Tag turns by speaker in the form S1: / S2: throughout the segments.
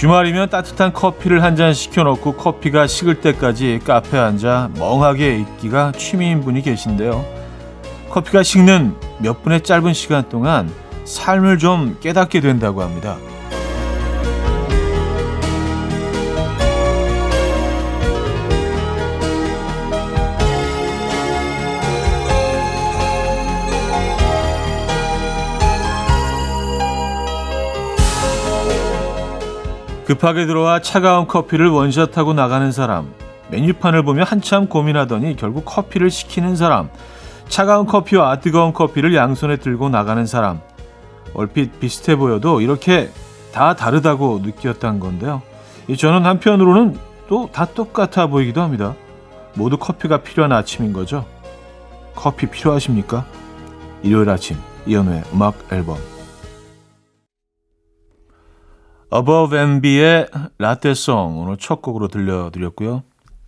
S1: 주말이면 따뜻한 커피를 한 잔 시켜놓고 커피가 식을 때까지 카페에 앉아 멍하게 있기가 취미인 분이 계신데요. 커피가 식는 몇 분의 짧은 시간 동안 삶을 좀 깨닫게 된다고 합니다. 급하게 들어와 차가운 커피를 원샷하고 나가는 사람, 메뉴판을 보며 한참 고민하더니 결국 커피를 시키는 사람, 차가운 커피와 뜨거운 커피를 양손에 들고 나가는 사람. 얼핏 비슷해 보여도 이렇게 다 다르다고 느꼈던 건데요. 저는 한편으로는 또 다 똑같아 보이기도 합니다. 모두 커피가 필요한 아침인 거죠. 커피 필요하십니까? 일요일 아침 이연우의 음악 앨범 Above and Bey의 라떼송 오늘 첫 곡으로 들려드렸고요.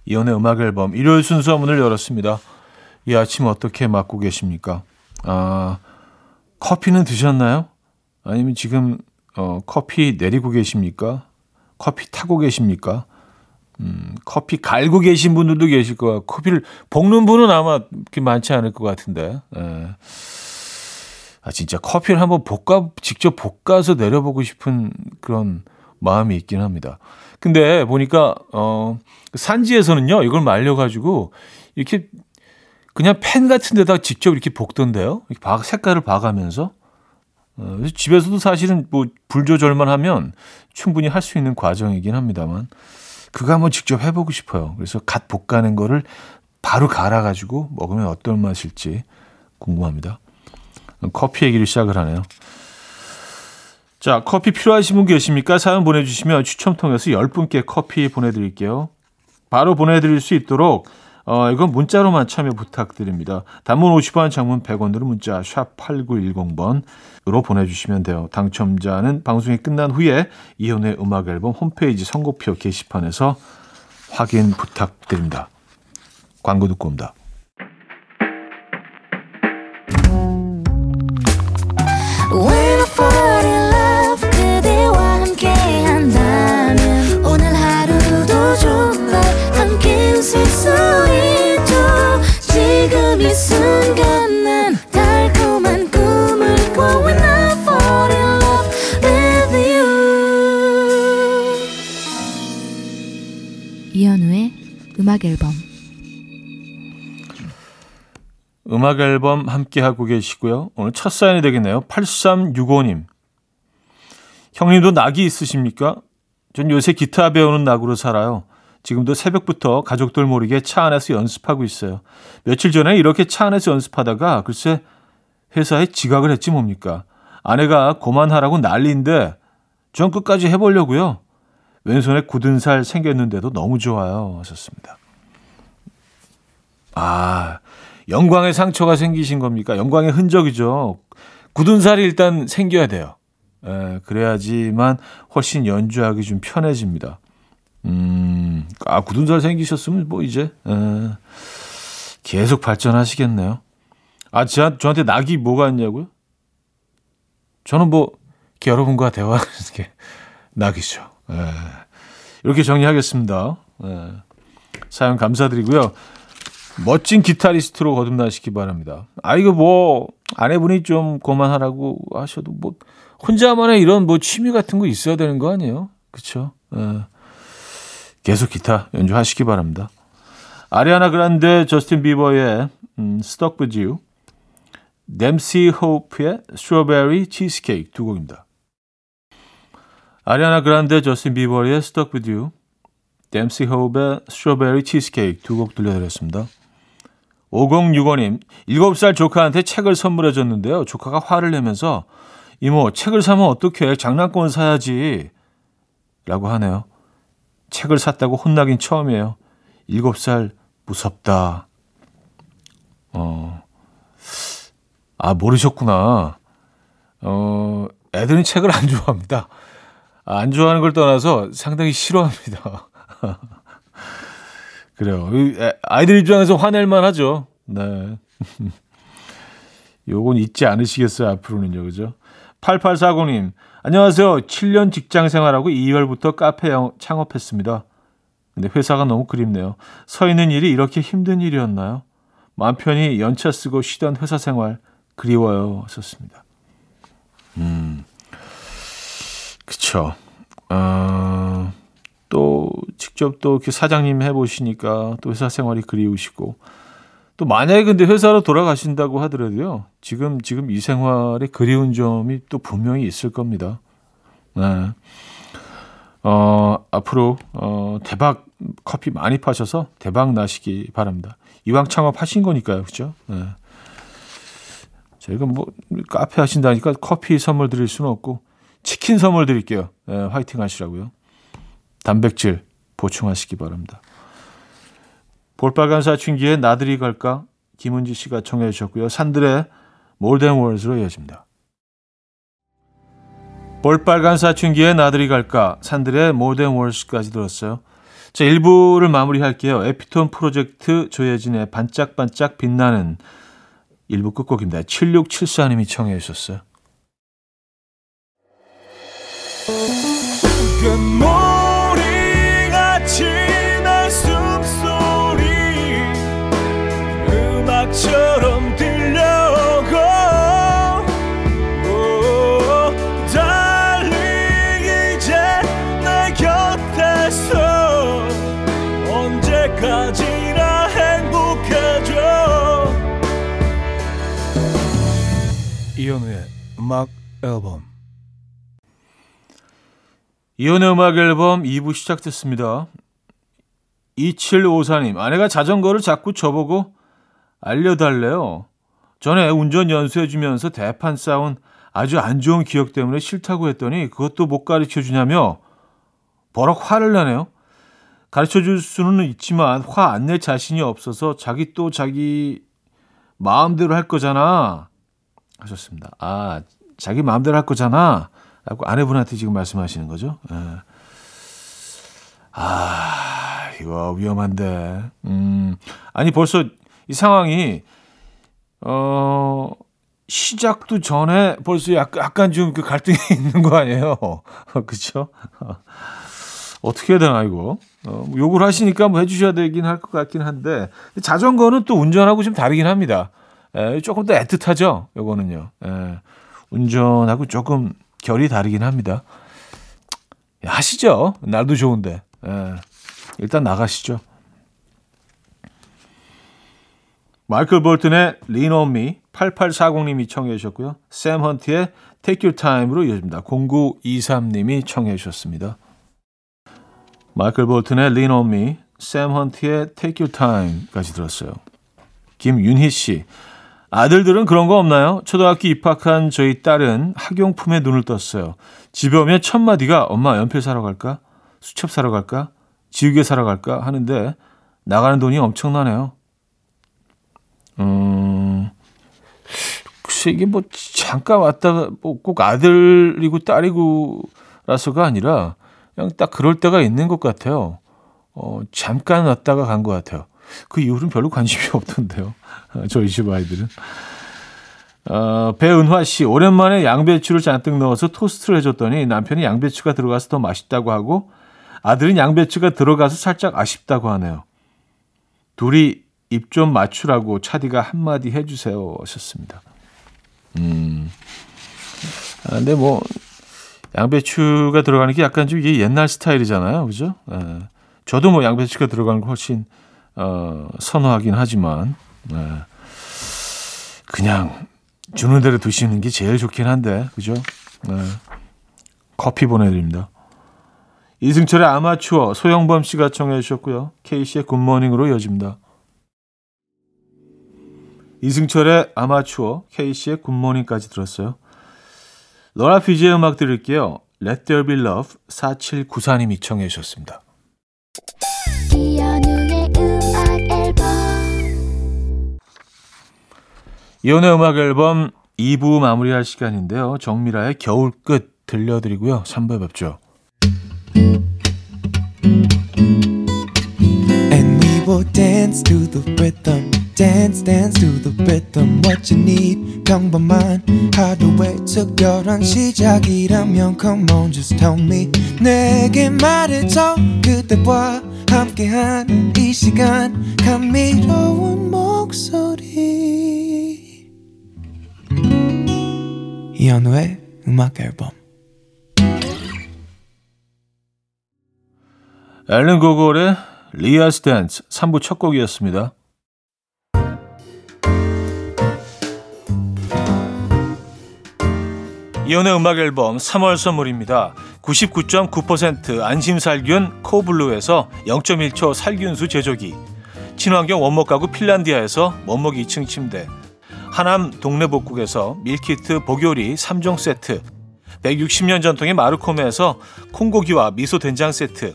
S1: 이연의 음악 앨범 일요일 순서 문을 열었습니다. 이 아침 어떻게 맞고 계십니까? 아, 커피는 드셨나요? 아니면 지금 어, 커피 내리고 계십니까? 커피 타고 계십니까? 음, 커피 갈고 계신 분들도 계실 거야. 커피를 볶는 분은 아마 그렇게 많지 않을 것 같은데. 예. 아, 진짜 커피를 한번 볶아, 직접 볶아서 내려보고 싶은 그런 마음이 있긴 합니다. 근데 보니까, 어, 산지에서는요, 이걸 말려가지고, 이렇게 그냥 팬 같은 데다 직접 이렇게 볶던데요. 이렇게 박, 색깔을 봐가면서. 어, 집에서도 사실은 뭐 불 조절만 하면 충분히 할 수 있는 과정이긴 합니다만, 그거 한번 직접 해보고 싶어요. 그래서 갓 볶아낸 거를 바로 갈아가지고 먹으면 어떤 맛일지 궁금합니다. 커피 얘기를 시작을 하네요. 자, 커피 필요하신 분 계십니까? 사연 보내주시면 추첨 통해서 10분께 커피 보내드릴게요. 바로 보내드릴 수 있도록 어, 이건 문자로만 참여 부탁드립니다. 단문 50원, 장문 100원 으로 문자 샵 8910번으로 보내주시면 돼요. 당첨자는 방송이 끝난 후에 이혼의 음악 앨범 홈페이지 선곡표 게시판에서 확인 부탁드립니다. 광고 듣고 옵니다.
S2: 음악 앨범
S1: 함께 하고 계시고요. 오늘 첫 사연이 되겠네요. 8365님. 형님도 낙이 있으십니까? 전 요새 기타 배우는 낙으로 살아요. 지금도 새벽부터 가족들 모르게 차 안에서 연습하고 있어요. 며칠 전에 이렇게 차 안에서 연습하다가 글쎄 회사에 지각을 했지 뭡니까? 아내가 고만하라고 난리인데 전 끝까지 해보려고요. 왼손에 굳은 살 생겼는데도 너무 좋아요. 하셨습니다. 아, 영광의 상처가 생기신 겁니까? 영광의 흔적이죠. 굳은 살이 일단 생겨야 돼요. 에, 그래야지만 훨씬 연주하기 좀 편해집니다. 음, 아, 굳은 살 생기셨으면 뭐 이제, 에, 계속 발전하시겠네요. 아, 저, 저한테 낙이 뭐가 있냐고요? 저는 뭐, 여러분과 대화하는 게 낙이죠. 에, 이렇게 정리하겠습니다. 에, 사연 감사드리고요. 멋진 기타리스트로 거듭나시기 바랍니다. 아, 이거 뭐, 아내분이 좀 그만하라고 하셔도 뭐, 혼자만의 이런 뭐 취미 같은 거 있어야 되는 거 아니에요? 그쵸? 예. 계속 기타 연주하시기 바랍니다. 아리아나 그란데, 저스틴 비버의 음, Stuck With You, 댐시 호프의 Strawberry Cheesecake 두 곡입니다. 아리아나 그란데, 저스틴 비버의 Stuck With You, 댐시 호프의 Strawberry Cheesecake 두 곡 들려드렸습니다. 5065님, 7살 조카한테 책을 선물해 줬는데요. 조카가 화를 내면서 이모, 책을 사면 어떡해? 장난권 사야지. 라고 하네요. 책을 샀다고 혼나긴 처음이에요. 7살 무섭다. 어, 아, 모르셨구나. 어, 애들은 책을 안 좋아합니다. 안 좋아하는 걸 떠나서 상당히 싫어합니다. 그래요. 아이들 입장에서 화낼만 하죠. 네. 요건 잊지 않으시겠어요, 앞으로는요, 그죠? 8840님, 안녕하세요. 7년 직장 생활하고 2월부터 카페 창업했습니다. 근데 회사가 너무 그립네요. 서 있는 일이 이렇게 힘든 일이었나요? 마음 편히 연차 쓰고 쉬던 회사 생활 그리워요. 썼습니다. 음, 그쵸. 어, 또 직접 또 사장님 해보시니까 또 회사 생활이 그리우시고 또 만약에 근데 회사로 돌아가신다고 하더라도요. 지금 지금 이 생활에 그리운 점이 또 분명히 있을 겁니다. 네. 어, 앞으로 어, 대박 커피 많이 파셔서 대박 나시기 바랍니다. 이왕 창업하신 거니까요. 그죠? 네. 저희가 뭐 카페 하신다니까 커피 선물 드릴 수는 없고 치킨 선물 드릴게요. 네, 화이팅 하시라고요. 단백질 보충하시기 바랍니다. 볼빨간 사춘기에 나들이 갈까? 김은지 씨가 청해 주셨고요. 산들의 몰덴 월즈로 이어집니다. 볼빨간 사춘기에 나들이 갈까? 산들의 몰덴 월즈까지 들었어요. 자, 1부를 마무리할게요. 에피톤 프로젝트 조혜진의 반짝반짝 빛나는 1부 끝곡입니다. 7674님이 청해 주셨어요. 이현우의 음악 앨범 이현우의 음악 앨범 2부 시작됐습니다. 2754님 아내가 자전거를 자꾸 저보고 알려달래요. 전에 운전 연수해주면서 대판 싸운 아주 안 좋은 기억 때문에 싫다고 했더니 그것도 못 가르쳐 주냐며 버럭 화를 내네요. 가르쳐 줄 수는 있지만 화 안 낼 자신이 없어서 자기 또 자기 마음대로 할 거잖아. 하셨습니다. 아, 자기 마음대로 할 거잖아. 라고 아내분한테 지금 말씀하시는 거죠. 예. 아, 이거 위험한데. 음, 아니, 벌써 이 상황이, 어, 시작도 전에 벌써 약간, 약간 좀 그 갈등이 있는 거 아니에요? 그쵸? 어떻게 해야 되나, 이거? 어, 뭐 욕을 하시니까 뭐 해주셔야 되긴 할 것 같긴 한데, 자전거는 또 운전하고 좀 다르긴 합니다. 에, 조금 더 애틋하죠. 요거는요. 에, 운전하고 조금 결이 다르긴 합니다. 하시죠. 날도 좋은데. 에, 일단 나가시죠. 마이클 볼튼의 Lean on Me 8840님이 청해 주셨고요. 샘 헌트의 Take Your Time으로 이어집니다. 0923님이 청해 주셨습니다. 마이클 볼튼의 Lean on Me, 샘 헌트의 Take Your Time까지 들었어요. 김윤희 씨, 아들들은 그런 거 없나요? 초등학교 입학한 저희 딸은 학용품에 눈을 떴어요. 집에 오면 첫 마디가 엄마 연필 사러 갈까? 수첩 사러 갈까? 지우개 사러 갈까? 하는데 나가는 돈이 엄청나네요. 음, 글쎄 이게 뭐 잠깐 왔다가 뭐 꼭 아들이고 딸이고라서가 아니라 그냥 딱 그럴 때가 있는 것 같아요. 어, 잠깐 왔다가 간 것 같아요. 그 이후로는 별로 관심이 없던데요. 저희 집 아이들은. 어, 배은화 씨, 오랜만에 양배추를 잔뜩 넣어서 토스트를 해줬더니 남편이 양배추가 들어가서 더 맛있다고 하고 아들은 양배추가 들어가서 살짝 아쉽다고 하네요. 둘이 입 좀 맞추라고 차디가 한마디 해주세요 하셨습니다. 음. 아, 근데 뭐, 양배추가 들어가는 게 약간 좀 옛날 스타일이잖아요. 그죠? 예. 저도 뭐 양배추가 들어가는 거 훨씬 어, 선호하긴 하지만 네. 그냥 주는 대로 드시는 게 제일 좋긴 한데 그죠? 네. 커피 보내드립니다. 이승철의 아마추어 소영범 씨가 청해 주셨고요. K 씨의 굿모닝으로 이어집니다. 이승철의 아마추어 K 씨의 굿모닝까지 들었어요. 로라 피지의 음악 들을게요. Let There Be Love 4794님이 청해 주셨습니다. 이혼의 음악 앨범 2부 마무리할 시간인데요. 정미라의 겨울 끝 들려드리고요. 3부에 뵙죠. And
S2: dance to the rhythm dance dance to the rhythm what you need 평범한 하루의 특별한 시작이라면 come on just tell me 내게 말해줘 그대와 함께한 이 시간 감미로운 목소리 이현우의 음악 앨범
S1: 앨런 고골의 Leah's Dance 3부 첫 곡이었습니다. 이연의 음악 앨범 3월 선물입니다. 99.9% 안심살균 코블루에서 0.1초 살균수 제조기 친환경 원목 가구 핀란디아에서 원목 2층 침대 하남 동네복국에서 밀키트 보요리 3종 세트 160년 전통의 마루코메에서 콩고기와 미소 된장 세트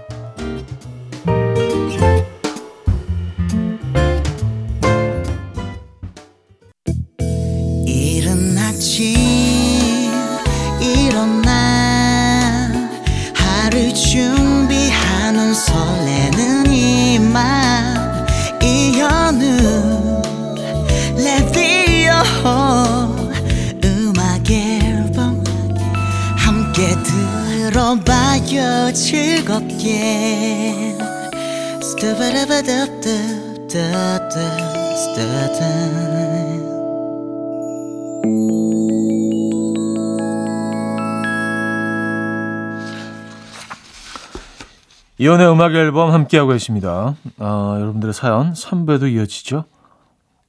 S1: 이연의 음악 앨범 함께하고 계십니다. 아, 여러분들의 사연 3배도 이어지죠.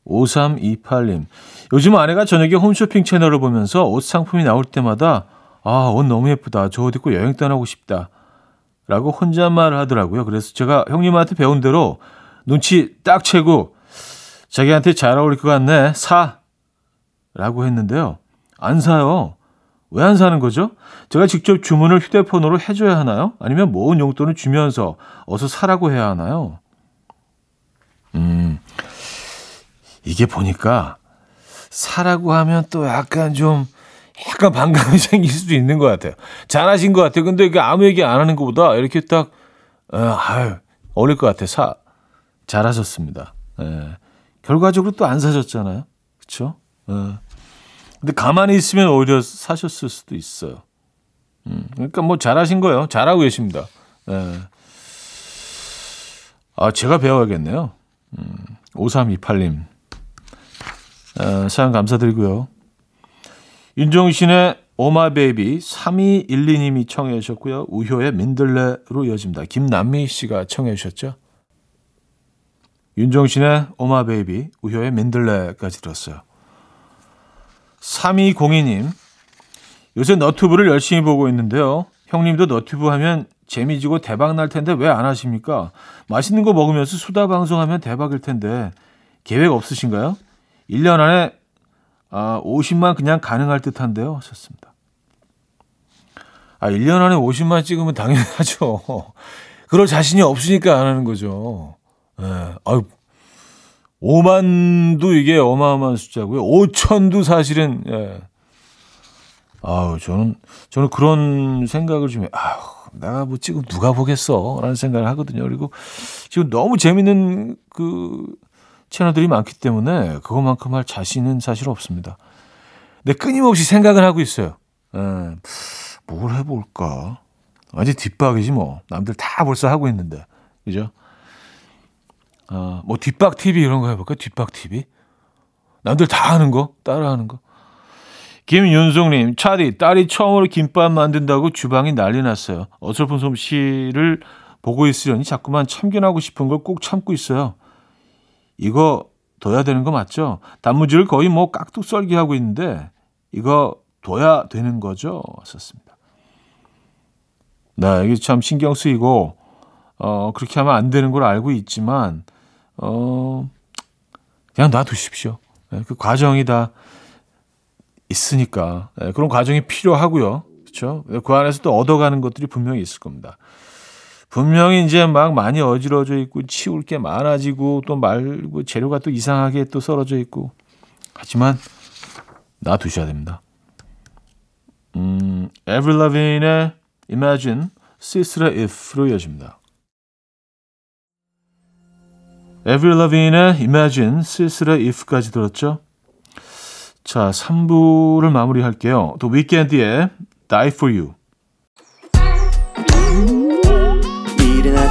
S1: 5328님. 요즘 아내가 저녁에 홈쇼핑 채널을 보면서 옷 상품이 나올 때마다 아, 옷 너무 예쁘다. 저 옷 입고 여행 떠나고 싶다. 라고 혼잣말을 하더라고요. 그래서 제가 형님한테 배운 대로 눈치 딱 채고 자기한테 잘 어울릴 것 같네. 사. 라고 했는데요. 안 사요. 왜 안 사는 거죠? 제가 직접 주문을 휴대폰으로 해줘야 하나요? 아니면 모은 용돈을 주면서 어서 사라고 해야 하나요? 음, 이게 보니까 사라고 하면 또 약간 좀 약간 반감이 생길 수도 있는 것 같아요. 잘하신 것 같아요. 근데 이게 아무 얘기 안 하는 것보다 이렇게 딱, 어, 아유, 어울릴 것 같아. 사, 잘하셨습니다. 예. 결과적으로 또 안 사셨잖아요. 그쵸? 예. 근데 가만히 있으면 오히려 사셨을 수도 있어요. 음, 그러니까 뭐 잘하신 거예요. 잘하고 계십니다. 예. 아, 제가 배워야겠네요. 음, 5328님. 어, 사연 감사드리고요. 윤종신의 오마 베이비 3212님이 청해 주셨고요. 우효의 민들레로 이어집니다. 김남미 씨가 청해 주셨죠. 윤종신의 오마 베이비, 우효의 민들레까지 들었어요. 3202님, 요새 너튜브를 열심히 보고 있는데요. 형님도 너튜브 하면 재미지고 대박 날 텐데 왜 안 하십니까? 맛있는 거 먹으면서 수다 방송하면 대박일 텐데 계획 없으신가요? 1년 안에 아, 50만 그냥 가능할 듯한데요. 하셨습니다. 아, 1년 안에 50만 찍으면 당연하죠. 그럴 자신이 없으니까 안 하는 거죠. 예. 아유, 5만도 이게 어마어마한 숫자고요. 5천도 사실은 예. 아우 저는 저는 그런 생각을 좀 해. 아우 내가 뭐 지금 누가 보겠어라는 생각을 하거든요. 그리고 지금 너무 재밌는 그 채널들이 많기 때문에 그것만큼 할 자신은 사실 없습니다. 근데 끊임없이 생각을 하고 있어요. 예. 뭘 해볼까? 완전 뒷박이지 뭐. 남들 다 벌써 하고 있는데. 그죠? 어, 뭐 뒷박 TV 이런 거 해볼까? 뒷박 TV? 남들 다 하는 거? 따라 하는 거? 김윤송님, 차디, 딸이 처음으로 김밥 만든다고 주방이 난리 났어요. 어설픈 솜씨를 보고 있으려니 자꾸만 참견하고 싶은 걸 꼭 참고 있어요. 이거 둬야 되는 거 맞죠? 단무지를 거의 뭐 깍둑 썰기 하고 있는데 이거 둬야 되는 거죠? 썼습니다. 네, 이게 참 신경 쓰이고 어 그렇게 하면 안 되는 걸 알고 있지만 어 그냥 놔두십시오. 네, 그 과정이 다 있으니까 네, 그런 과정이 필요하고요. 그렇죠? 그 안에서 또 얻어가는 것들이 분명히 있을 겁니다. 분명히 이제 막 많이 어지러져 있고 치울 게 많아지고 또 말고 재료가 또 이상하게 또 썰어져 있고 하지만 놔두셔야 됩니다. 음, Avril Lavigne의 Imagine, Sister If로 이어집니다. Avril Lavigne의 Imagine, Sister If까지 들었죠? 자, 3부를 마무리할게요. 또 위켄드의 Die For You.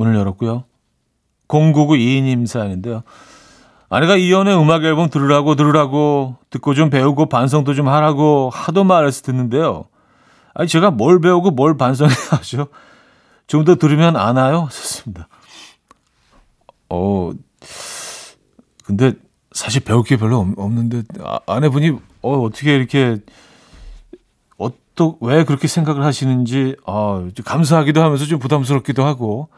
S1: 문을 열었고요. 0992님 사연인데요. 아내가 이연의 음악 앨범 들으라고 들으라고 듣고 좀 배우고 반성도 좀 하라고 하도 말해서 듣는데요. 아니 제가 뭘 배우고 뭘 반성해야죠. 좀 더 들으면 아나요? 좋습니다. 어 근데 사실 배울 게 별로 없- 없는데 아, 아내분이 어 어떻게 이렇게 또왜 그렇게 생각을 하시는지 아, 좀 감사하기도 하면서 좀 부담스럽기도 하고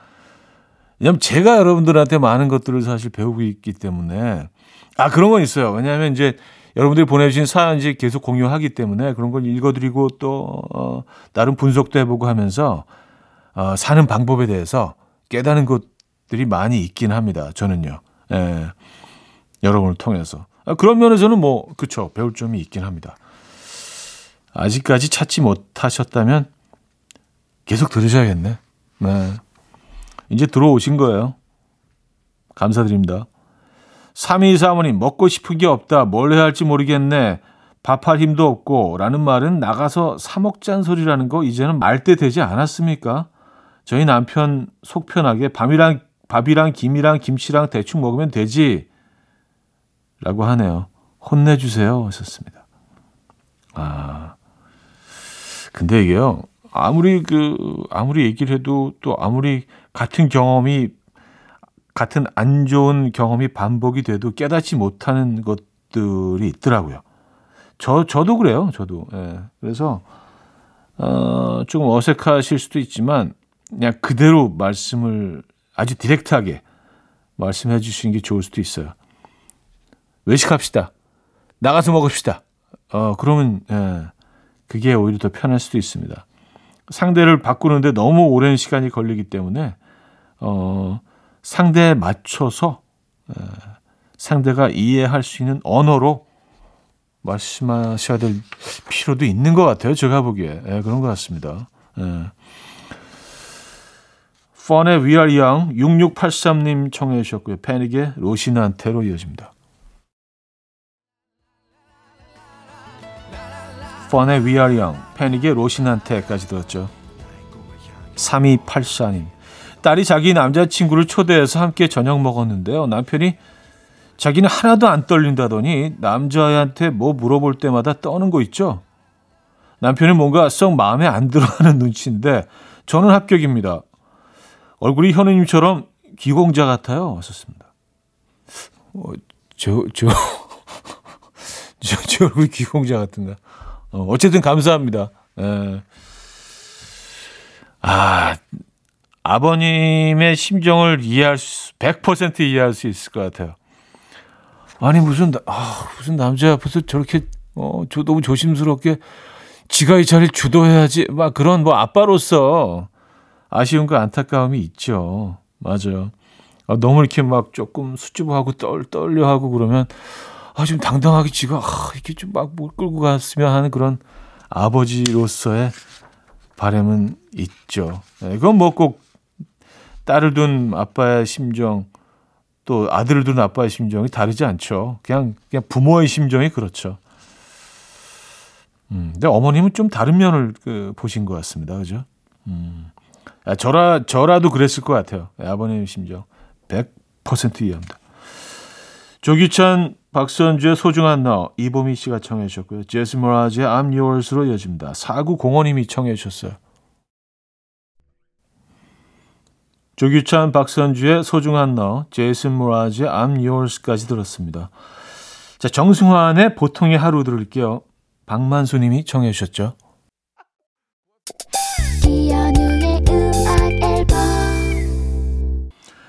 S1: 왜냐면 제가 여러분들한테 많은 것들을 사실 배우고 있기 때문에 아 그런 건 있어요. 왜냐하면 이제 여러분들이 보내주신 사연지 계속 공유하기 때문에 그런 걸 읽어드리고 또 어, 나름 분석도 해보고 하면서 어, 사는 방법에 대해서 깨닫는 것들이 많이 있긴 합니다. 저는요. 예, 여러분을 통해서 아, 그런 면에서는 뭐 그쵸 배울 점이 있긴 합니다. 아직까지 찾지 못하셨다면 계속 들으셔야겠네. 네. 이제 들어오신 거예요. 감사드립니다. 3235님, 먹고 싶은 게 없다. 뭘 해야 할지 모르겠네. 밥할 힘도 없고. 라는 말은 나가서 사먹잔 소리라는 거 이제는 말때 되지 않았습니까? 저희 남편 속 편하게 밥이랑, 밥이랑 김이랑 김치랑 대충 먹으면 되지. 라고 하네요. 혼내주세요. 하셨습니다. 아. 근데 이게요. 아무리 그 아무리 얘기를 해도 또 아무리 같은 경험이 같은 안 좋은 경험이 반복이 돼도 깨닫지 못하는 것들이 있더라고요. 저 저도 그래요. 저도. 예. 그래서 어 조금 어색하실 수도 있지만 그냥 그대로 말씀을 아주 디렉트하게 말씀해 주시는 게 좋을 수도 있어요. 외식합시다. 나가서 먹읍시다. 어 그러면 예. 그게 오히려 더 편할 수도 있습니다. 상대를 바꾸는데 너무 오랜 시간이 걸리기 때문에 어, 상대에 맞춰서 에, 상대가 이해할 수 있는 언어로 말씀하셔야 될 필요도 있는 것 같아요. 제가 보기에 예, 그런 것 같습니다. 예. 펀의 Young 6683님 청해 주셨고요. 패닉의 로시나한테로 이어집니다. 펀의 We Are 패닉의 로신한테까지 들었죠. 3284님. 딸이 자기 남자친구를 초대해서 함께 저녁 먹었는데요. 남편이 자기는 하나도 안 떨린다더니 남자애한테 뭐 물어볼 때마다 떠는 거 있죠. 남편은 뭔가 썩 마음에 안 들어하는 눈치인데 저는 합격입니다. 얼굴이 현우님처럼 기공자 같아요. 왔었습니다. 어, 저, 저, 저, 저 얼굴 기공자 같은가. 어, 어쨌든 감사합니다. 예. 아, 아버님의 심정을 이해할 수, 100% 이해할 수 있을 것 같아요. 아니, 무슨, 나- 아, 무슨 남자 앞에서 저렇게, 어, 저 너무 조심스럽게 지가 이 자리를 주도해야지. 막 그런 뭐 아빠로서 아쉬움과 안타까움이 있죠. 맞아요. 아, 너무 이렇게 막 조금 수줍어하고 떨, 떨려하고 그러면 아, 좀 당당하게 지가 아, 이렇게 좀 막 뭘 끌고 갔으면 하는 그런 아버지로서의 바람은 있죠. 네, 그건 뭐 꼭 딸을 둔 아빠의 심정 또 아들을 둔 아빠의 심정이 다르지 않죠. 그냥 그냥 부모의 심정이 그렇죠. 음, 근데 어머님은 좀 다른 면을 그, 보신 것 같습니다. 그죠? 음. 아, 저라, 저라도 그랬을 것 같아요. 네, 아버님 심정. 100% 이해합니다. 조규찬, 박선주의 소중한 너, 이보미 씨가 청해 주셨고요. 제스 모라즈의 I'm Yours로 이어집니다. 4905님이 청해 주셨어요. 조규찬, 박선주의 소중한 너, 제이슨 모라즈의 I'm Yours까지 들었습니다. 자, 정승환의 보통의 하루 들을게요. 박만수 님이 청해 주셨죠.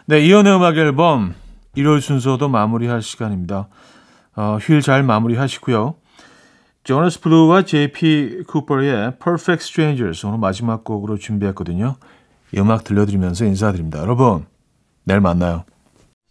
S1: 네, 이연의 음악 앨범 일요일 순서도 마무리할 시간입니다. 어, 휴일 잘 마무리하시고요. 조너스 블루와 JP 쿠퍼의 Perfect Strangers 오늘 마지막 곡으로 준비했거든요. 이 음악 들려드리면서 인사드립니다. 여러분, 내일 만나요.